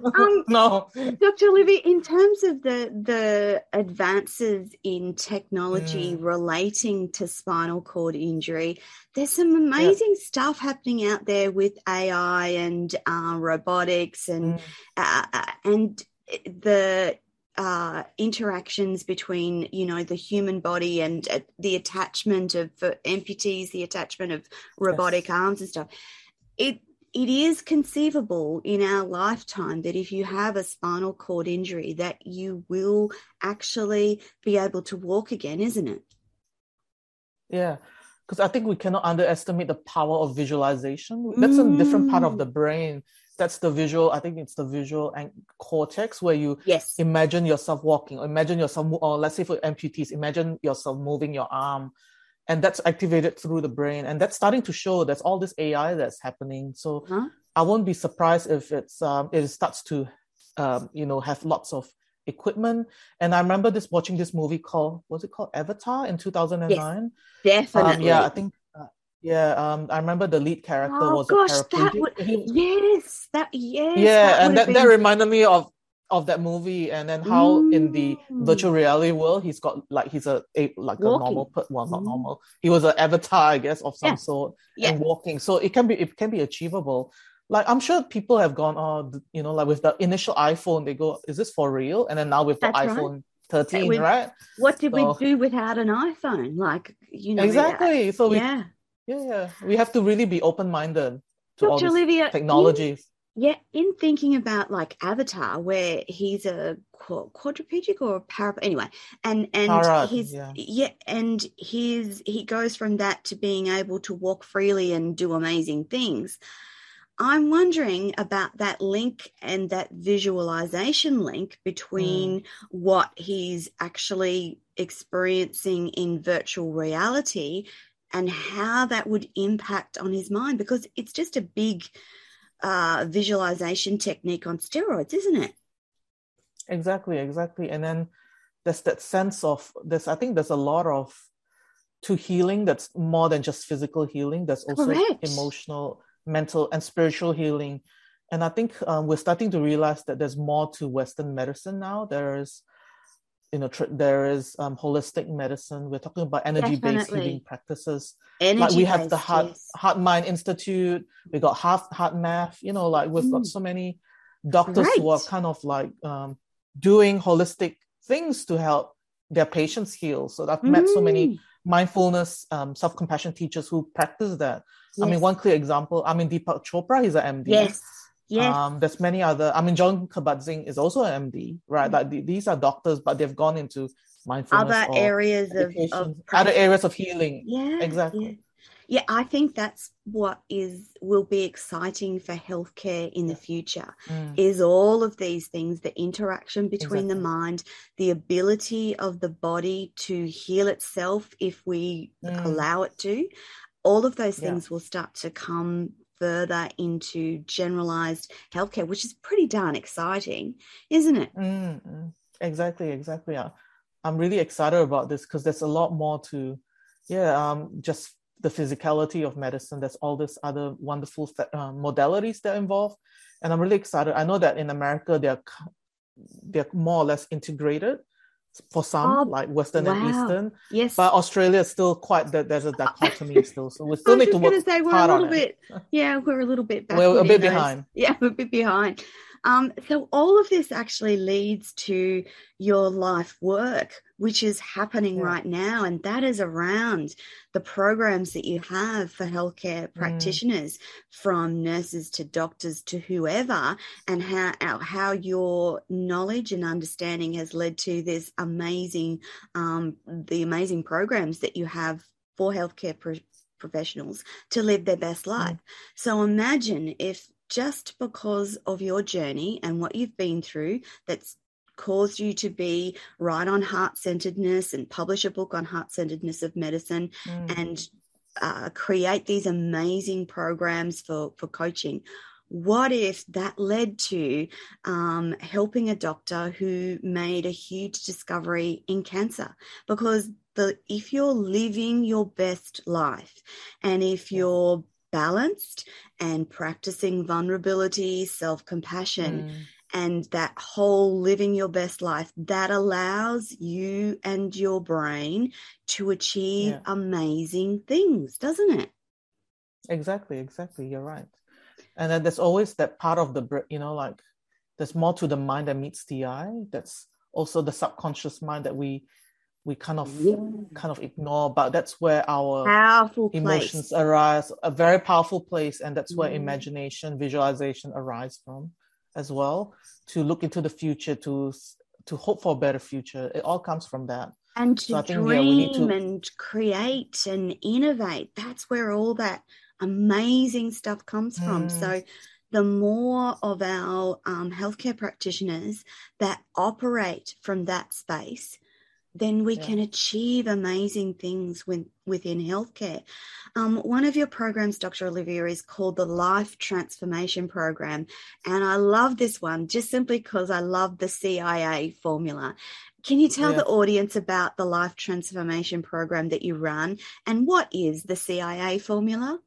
S2: um, no.
S1: Dr. Olivia, in terms of the the advances in technology mm. relating to spinal cord injury, there's some amazing yeah. stuff happening out there with AI and uh, robotics and mm. uh, uh and the uh, interactions between you know the human body and uh, the attachment of for amputees, the attachment of robotic yes. arms and stuff. It it is conceivable in our lifetime that if you have a spinal cord injury, that you will actually be able to walk again, isn't it?
S2: Yeah, because I think we cannot underestimate the power of visualization. That's mm. a different part of mm. the brain that's the visual i think it's the visual and cortex where you
S1: yes.
S2: imagine yourself walking or imagine yourself or let's say for amputees imagine yourself moving your arm and that's activated through the brain and that's starting to show there's all this ai that's happening. So
S1: huh?
S2: i won't be surprised if it's um, it starts to um, you know have lots of equipment. And i remember this watching this movie called was it called avatar in 2009
S1: yes, definitely. Um,
S2: yeah i think yeah, um, I remember the lead character oh, was gosh, a paraplegic.
S1: That would, yes, that yes.
S2: Yeah, that and that, been... that reminded me of of that movie, and then how mm. in the virtual mm. reality world he's got like he's a, a like walking. a normal, well not mm. normal. He was an avatar, I guess, of some yeah. sort, yeah. and walking. So it can be it can be achievable. Like I'm sure people have gone, oh, you know, like with the initial iPhone, they go, is this for real? And then now with the That's iPhone. Right. 13 right
S1: what did so, we do without an iphone like you know
S2: exactly so we,
S1: yeah
S2: yeah, yeah. We have to really be open minded to Dr. all these Olivia, technologies.
S1: In, yeah, in thinking about like Avatar, where he's a quadriplegic or a parap anyway, and and Parad, he's yeah. yeah, and his he goes from that to being able to walk freely and do amazing things. I'm wondering about that link and that visualization link between mm. what he's actually experiencing in virtual reality and how that would impact on his mind because it's just a big uh, visualization technique on steroids, isn't it?
S2: Exactly, exactly. And then there's that sense of this. I think there's a lot of to healing that's more than just physical healing. There's also Correct. emotional, mental, and spiritual healing. And I think um, we're starting to realize that there's more to Western medicine now. There is you know, tr- there is um, holistic medicine. We're talking about energy-based healing practices. Energy like we have the Heart yes. Heart Mind Institute. We got Heart Heart Math. You know, like we've mm. got so many doctors right. who are kind of like um, doing holistic things to help their patients heal. So I've mm. met so many mm. mindfulness, um, self-compassion teachers who practice that. Yes. I mean, one clear example. I mean, Deepak Chopra. He's an MD.
S1: Yes
S2: Yes. Um, there's many other. I mean, John Kabat-Zinn is also an MD, right? Mm-hmm. Like these are doctors, but they've gone into mindfulness.
S1: Other areas of, of
S2: other areas of healing.
S1: Yeah,
S2: exactly.
S1: Yeah. yeah. I think that's what is will be exciting for healthcare in the future. Mm. Is all of these things, the interaction between exactly. the mind, the ability of the body to heal itself if we mm. allow it to. All of those things yeah. will start to come further into generalized healthcare, which is pretty darn exciting, isn't it?
S2: Mm-hmm. Exactly, exactly. I'm really excited about this because there's a lot more to, yeah, um, just the physicality of medicine. There's all this other wonderful uh, modalities that are involved, and I'm really excited. I know that in America they're they're more or less integrated, for some, oh, like Western wow. and Eastern.
S1: Yes.
S2: But Australia is still quite there's a dichotomy uh, still. So we still need to work say, we're a little
S1: bit, it. Yeah, we're a little bit
S2: We're a bit behind.
S1: Yeah, we're a bit behind. Um, so all of this actually leads to your life work, which is happening yeah. right now, and that is around the programs that you have for healthcare mm. practitioners, from nurses to doctors to whoever, and how how your knowledge and understanding has led to this amazing, um, the amazing programs that you have for healthcare pro- professionals to live their best mm. life. Mm. So imagine if just because of your journey and what you've been through that's caused you to be right on heart centeredness and publish a book on heart centeredness of medicine mm. and uh, create these amazing programs for, for coaching. What if that led to um, helping a doctor who made a huge discovery in cancer? Because the, if you're living your best life and if you're balanced and practicing vulnerability, self compassion, mm. and that whole living your best life that allows you and your brain to achieve yeah. amazing things, doesn't it?
S2: Exactly, exactly. You're right. And then there's always that part of the, you know, like there's more to the mind that meets the eye. That's also the subconscious mind that we we kind of yeah. kind of ignore but that's where our
S1: powerful
S2: emotions place. arise a very powerful place and that's where mm. imagination visualization arise from as well to look into the future to to hope for a better future it all comes from that
S1: and to so think, dream yeah, to... and create and innovate that's where all that amazing stuff comes from mm. so the more of our um, healthcare practitioners that operate from that space then we yeah. can achieve amazing things with, within healthcare. Um, one of your programs, Dr. Olivia, is called the Life Transformation Program. And I love this one just simply because I love the CIA formula. Can you tell yeah. the audience about the Life Transformation Program that you run and what is the CIA formula?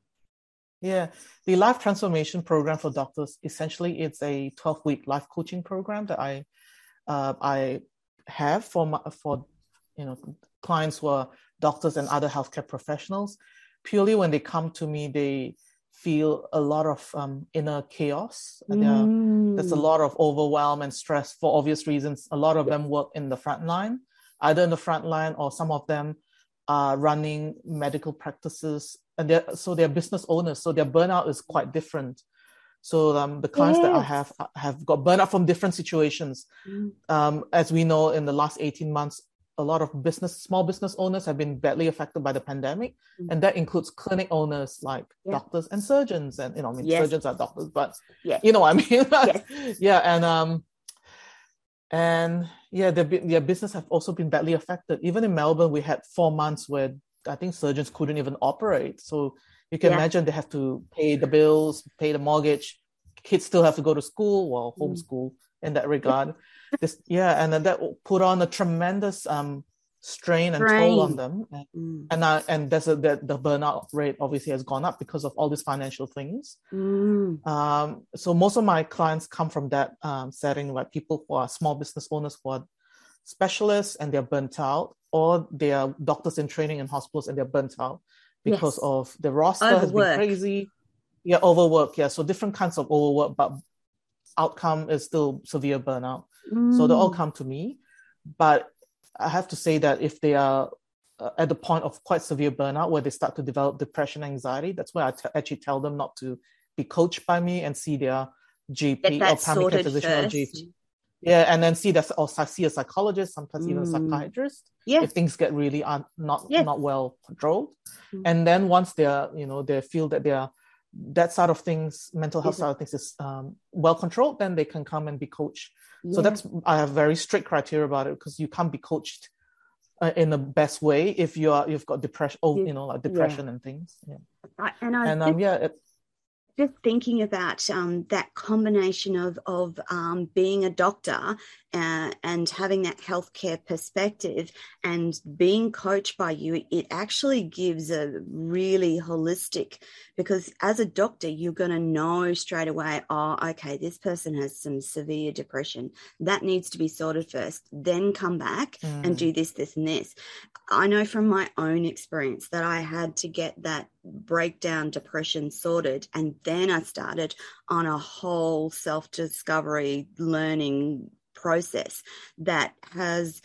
S2: Yeah, the Life Transformation Program for doctors essentially it's a 12 week life coaching program that I uh, I have for my, for you know clients who are doctors and other healthcare professionals purely when they come to me they feel a lot of um, inner chaos mm. there's a lot of overwhelm and stress for obvious reasons a lot of them work in the front line either in the front line or some of them are running medical practices and they're so they're business owners so their burnout is quite different so um, the clients yes. that I have have got burnout from different situations. Mm. Um, as we know, in the last 18 months, a lot of business, small business owners have been badly affected by the pandemic, mm-hmm. and that includes clinic owners like yeah. doctors and surgeons, and you know, I mean, yes. surgeons are doctors, but yeah. you know what I mean? yes. yeah, and um, and yeah, their their business have also been badly affected. Even in Melbourne, we had four months where I think surgeons couldn't even operate. So you can yeah. imagine they have to pay the bills, pay the mortgage. Kids still have to go to school, well, homeschool mm. in that regard. This, yeah, and then that put on a tremendous um, strain and toll on them. And mm. and, uh, and there's a, the, the burnout rate obviously has gone up because of all these financial things. Mm. Um, so most of my clients come from that um, setting, like people who are small business owners who are specialists and they're burnt out, or they are doctors in training in hospitals and they're burnt out because yes. of the roster overwork. has been crazy. Yeah, overwork. Yeah, so different kinds of overwork, but outcome is still severe burnout. Mm. So they all mm. come to me, but I have to say that if they are uh, at the point of quite severe burnout where they start to develop depression, anxiety, that's where I t- actually tell them not to be coached by me and see their GP or primary care physician or GP. Yeah, and then see that or see a psychologist, sometimes mm. even a mm. psychiatrist. Yeah. If things get really un, not yeah. not well controlled, mm. and then once they're you know they feel that they're that side of things, mental health side of things is um, well controlled, then they can come and be coached. Yeah. So that's I have very strict criteria about it because you can't be coached uh, in the best way if you are you've got depression, oh, you know, like depression yeah. and things. Yeah,
S1: I, and I and um, yeah. It, just thinking about um, that combination of of um, being a doctor uh, and having that healthcare perspective and being coached by you, it actually gives a really holistic because as a doctor, you're going to know straight away, oh, okay, this person has some severe depression. That needs to be sorted first, then come back mm. and do this, this, and this. I know from my own experience that I had to get that breakdown depression sorted and then I started on a whole self discovery learning process that has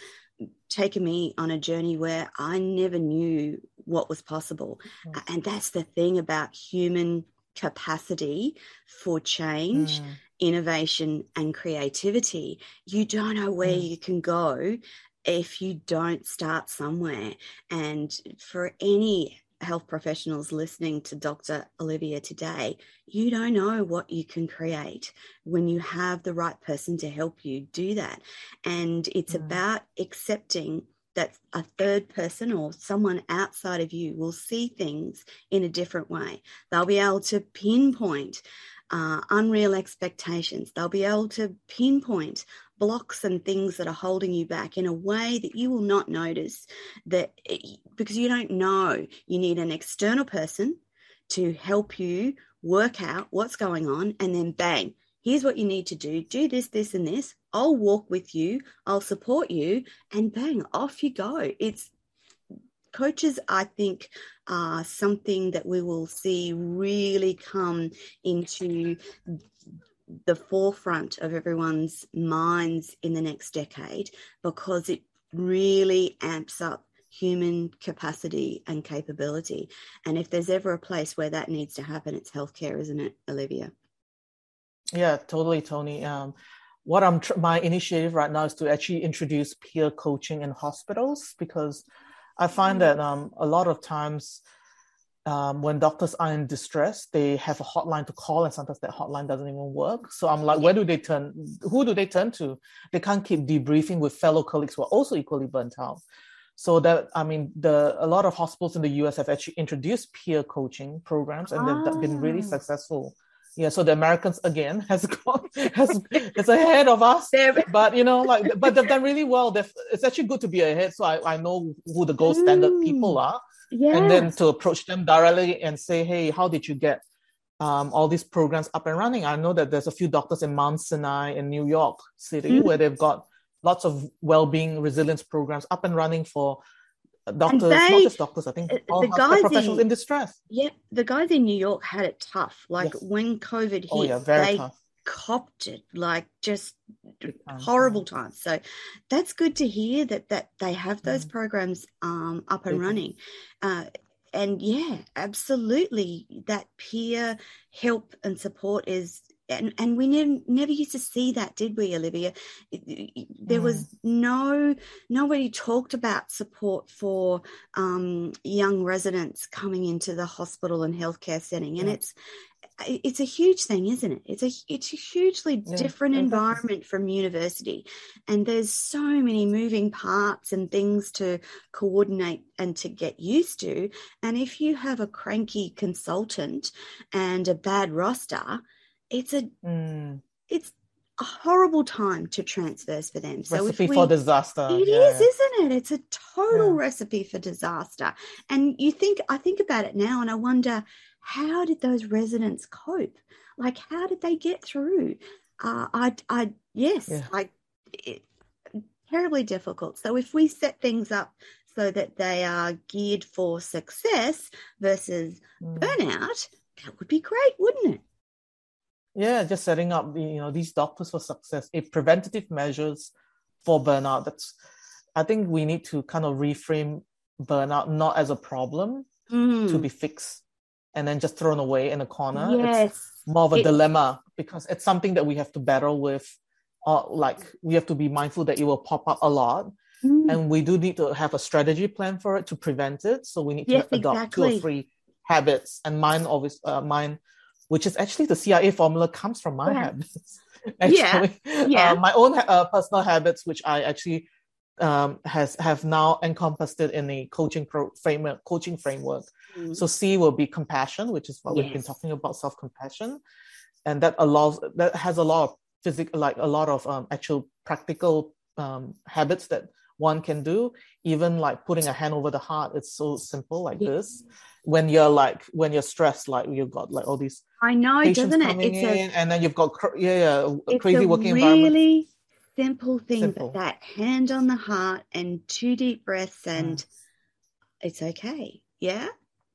S1: taken me on a journey where I never knew what was possible. Mm. And that's the thing about human capacity for change, mm. innovation, and creativity. You don't know where mm. you can go if you don't start somewhere. And for any health professionals listening to Dr. Olivia today, you don't know what you can create when you have the right person to help you do that. And it's mm. about accepting that a third person or someone outside of you will see things in a different way. They'll be able to pinpoint uh, unreal expectations. They'll be able to pinpoint blocks and things that are holding you back in a way that you will not notice that eh, because you don't know. You need an external person to help you work out what's going on and then bang here's what you need to do. Do this this and this. I'll walk with you. I'll support you. And bang off you go. It's coaches i think are something that we will see really come into the forefront of everyone's minds in the next decade because it really amps up human capacity and capability. And if there's ever a place where that needs to happen, it's healthcare, isn't it, Olivia?
S2: Yeah, totally, Toni. Um, what I'm tr- my initiative right now is to actually introduce peer coaching in hospitals because I find mm. that um, a lot of times um, when doctors are in distress, they have a hotline to call, and sometimes that hotline doesn't even work. So I'm like, where do they turn? Who do they turn to? They can't keep debriefing with fellow colleagues who are also equally burnt out. So that I mean, the a lot of hospitals in the US have actually introduced peer coaching programs, and they've been really ah. successful. Yeah, so the Americans again has gone has is ahead of us. But you know, like, but they've done really well. They've, it's actually good to be ahead, so I, I know who the gold standard mm. people are yes. and then to approach them directly and say, hey, how did you get um, all these programs up and running? I know that there's a few doctors in Mount Sinai in New York City mm-hmm. where they've got lots of well-being resilience programs up and running for doctors, they, not just doctors, I think all the guys professionals in, in, distress.
S1: Yeah, the guys in New York had it tough. Like yes. when COVID hit, oh, yeah, they tough copped it like just horrible times so that's good to hear that that they have those mm. programs um, up and running uh, and yeah absolutely that peer help and support is and, and we never, never used to see that, did we, Olivia? There was mm. no, nobody talked about support for um, young residents coming into the hospital and healthcare setting. And yeah. it's, it's a huge thing, isn't it? It's a it's a hugely yeah, different environment from university, and there's so many moving parts and things to coordinate and to get used to. And if you have a cranky consultant and a bad roster, it's a mm. it's a horrible time to transfers for them.
S2: So recipe we, for disaster.
S1: It yeah. is, isn't it? It's a total yeah. recipe for disaster. And you think I think about it now, and I wonder how did those residents cope? Like, how did they get through? Uh, I, I, yes, yeah. I, it, terribly difficult. So if we set things up so that they are geared for success versus mm. burnout, that would be great, wouldn't it?
S2: Yeah, just setting up you know these doctors for success, a preventative measures for burnout. That's I think we need to kind of reframe burnout not as a problem mm. to be fixed and then just thrown away in a corner. Yes. It's more of a it, dilemma because it's something that we have to battle with. Uh, like we have to be mindful that it will pop up a lot. Mm. And we do need to have a strategy plan for it to prevent it. So we need to yes, adopt exactly. two or three habits. And mine always uh, mine, which is actually the CIA formula comes from my yeah. habits. actually. Yeah. yeah. Uh, my own uh, personal habits, which I actually um, has have now encompassed it in the coaching pro- framework, coaching framework. Mm. So C will be compassion, which is what yes. we've been talking about, self compassion, and that allows that has a lot of physical, like a lot of um, actual practical um, habits that one can do. Even like putting a hand over the heart, it's so simple like yes. this. When you're like when you're stressed, like you've got like all these.
S1: I know, doesn't it? It's
S2: in, a, and then you've got yeah, yeah crazy working
S1: really,
S2: environment
S1: simple thing, simple. but that hand on the heart and two deep breaths and it's okay. Yeah.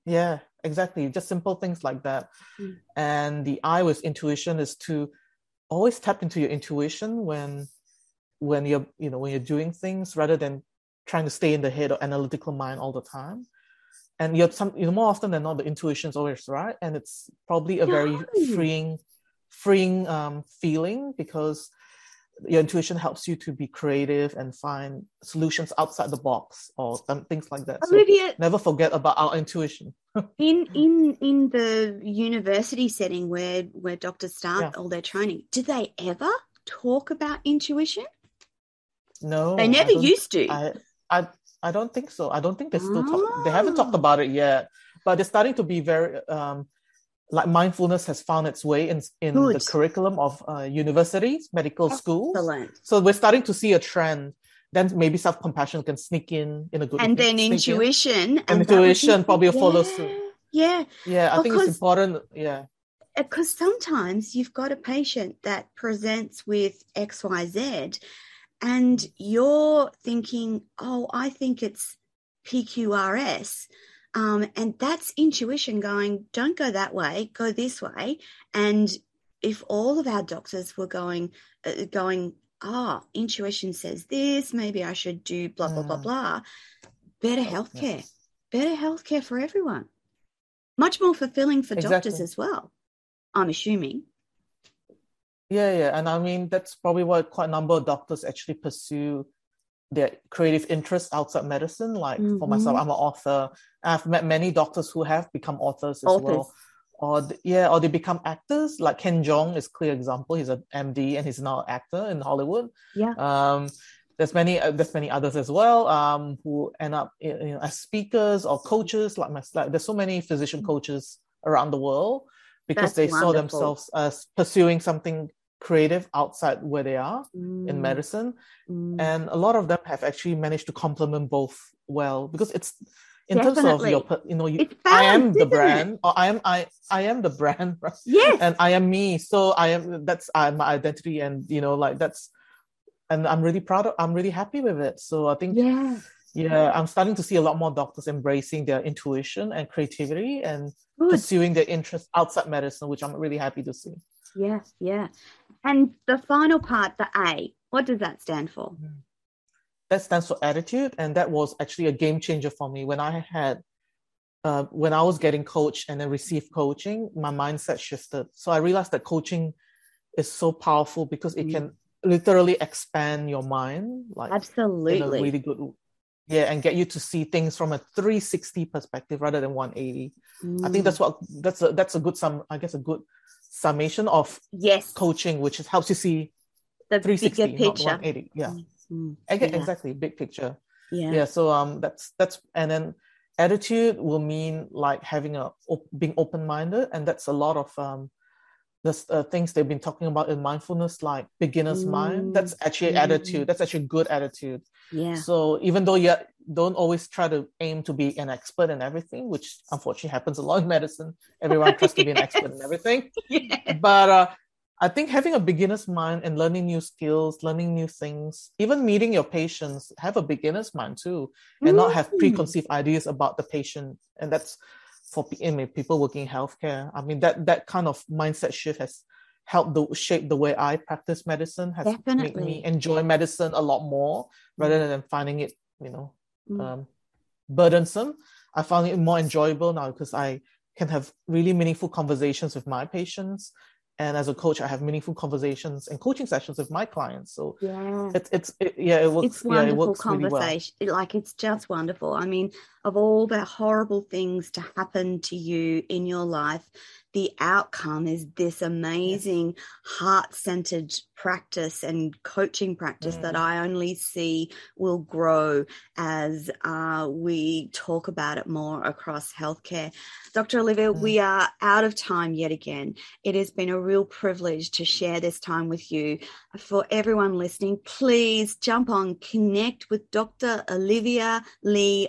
S2: Yeah, exactly. Just simple things like that. Mm. And the I with intuition is to always tap into your intuition when when you're you know when you're doing things rather than trying to stay in the head or analytical mind all the time. And you're some you know more often than not the intuition is always right. And it's probably a very freeing freeing um, feeling because your intuition helps you to be creative and find solutions outside the box or things like that. Olivia, so never forget about our intuition.
S1: in in in the university setting where where doctors start yeah. all their training, do they ever talk about intuition?
S2: No,
S1: they never used to.
S2: I, I I don't think so. I don't think they still oh. talk. They haven't talked about it yet, but they're starting to be very um, like mindfulness has found its way in in Good. the curriculum of uh, universities, medical Excellent. schools. So we're starting to see a trend. Then maybe self compassion can sneak in in a good
S1: and then intuition
S2: and, and intuition probably yeah, follow suit.
S1: Yeah,
S2: yeah. I because, think it's important. Yeah,
S1: because sometimes you've got a patient that presents with X Y Z, and you're thinking, oh, I think it's PQRS um, and that's intuition going, don't go that way, go this way. And if all of our doctors were going, uh, going, ah, oh, intuition says this, maybe I should do blah, blah, blah, mm. blah, better healthcare, yes. better healthcare for everyone. Much more fulfilling for exactly. doctors as well, I'm assuming.
S2: Yeah, yeah. And I mean, that's probably why quite a number of doctors actually pursue their creative interests outside medicine. Like mm-hmm. for myself, I'm an author. I've met many doctors who have become authors as authors. well. Or yeah, or they become actors. Like Ken Jeong is clear example. He's an MD and he's now an actor in Hollywood.
S1: Yeah.
S2: Um, there's many uh, there's many others as well um, who end up you know, as speakers or coaches. Like my like, there's so many physician mm. coaches around the world because That's they wonderful. saw themselves as pursuing something creative outside where they are mm. in medicine mm. and a lot of them have actually managed to complement both well because it's in Definitely. terms of your you know you, i am the brand it? or i am i i am the brand right?
S1: yes
S2: and i am me so i am that's uh, my identity and you know like that's and i'm really proud of i'm really happy with it so i think
S1: yeah
S2: yeah i'm starting to see a lot more doctors embracing their intuition and creativity and Good. pursuing their interests outside medicine which i'm really happy to see
S1: yeah yeah and the final part, the A, what does that stand for?
S2: That stands for attitude, and that was actually a game changer for me when I had. Uh, when I was getting coached and then received coaching, my mindset shifted. So I realized that coaching is so powerful because it mm. can literally expand your mind like
S1: absolutely in a
S2: really good yeah and get you to see things from a 360 perspective rather than 180 mm. i think that's mm. what that's a that's a good sum i guess a good summation of
S1: yes
S2: coaching which is, helps you see
S1: the 360 bigger picture. not
S2: 180 yeah.
S1: Mm.
S2: yeah exactly big picture
S1: yeah
S2: yeah so um that's that's and then attitude will mean like having a being open-minded and that's a lot of um the uh, things they've been talking about in mindfulness, like beginner's mm. mind, that's actually mm. attitude. That's actually good attitude.
S1: Yeah.
S2: So even though you don't always try to aim to be an expert in everything, which unfortunately happens a lot in medicine, everyone tries to be an expert in everything.
S1: Yeah.
S2: But uh, I think having a beginner's mind and learning new skills, learning new things, even meeting your patients, have a beginner's mind too, and mm. not have mm. preconceived ideas about the patient. And that's for I mean, people working in healthcare. I mean, that that kind of mindset shift has helped the shape the way I practice medicine. Has
S1: Definitely.
S2: made me enjoy medicine a lot more rather mm. than finding it, you know, mm. um, burdensome. I find it more enjoyable now because I can have really meaningful conversations with my patients and as a coach i have meaningful conversations and coaching sessions with my clients so
S1: yeah
S2: it's it's it, yeah it works
S1: it's wonderful
S2: yeah, it works
S1: conversation
S2: really
S1: well. like it's just wonderful i mean of all the horrible things to happen to you in your life the outcome is this amazing heart centered practice and coaching practice mm. that I only see will grow as uh, we talk about it more across healthcare. Dr. Olivia, mm. we are out of time yet again. It has been a real privilege to share this time with you. For everyone listening, please jump on connect with Dr. Olivia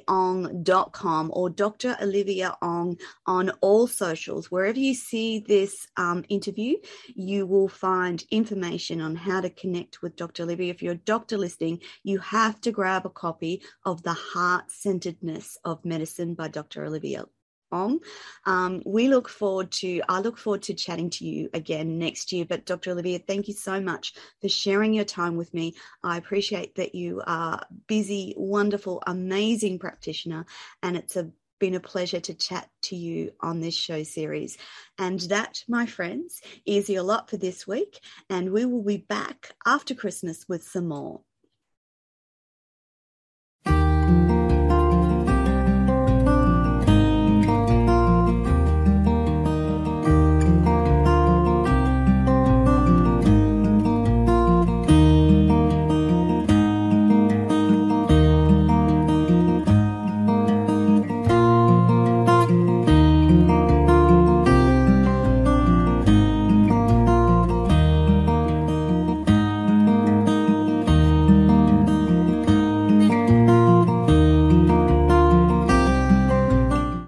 S1: Ong.com or Dr. Olivia Ong on all socials, wherever you see this um, interview, you will find information on how to connect with Dr. Olivia. If you're a doctor listening, you have to grab a copy of The Heart Centeredness of Medicine by Dr. Olivia. Um, we look forward to, I look forward to chatting to you again next year. But Dr. Olivia, thank you so much for sharing your time with me. I appreciate that you are busy, wonderful, amazing practitioner, and it's a been a pleasure to chat to you on this show series. And that, my friends, is your lot for this week. And we will be back after Christmas with some more.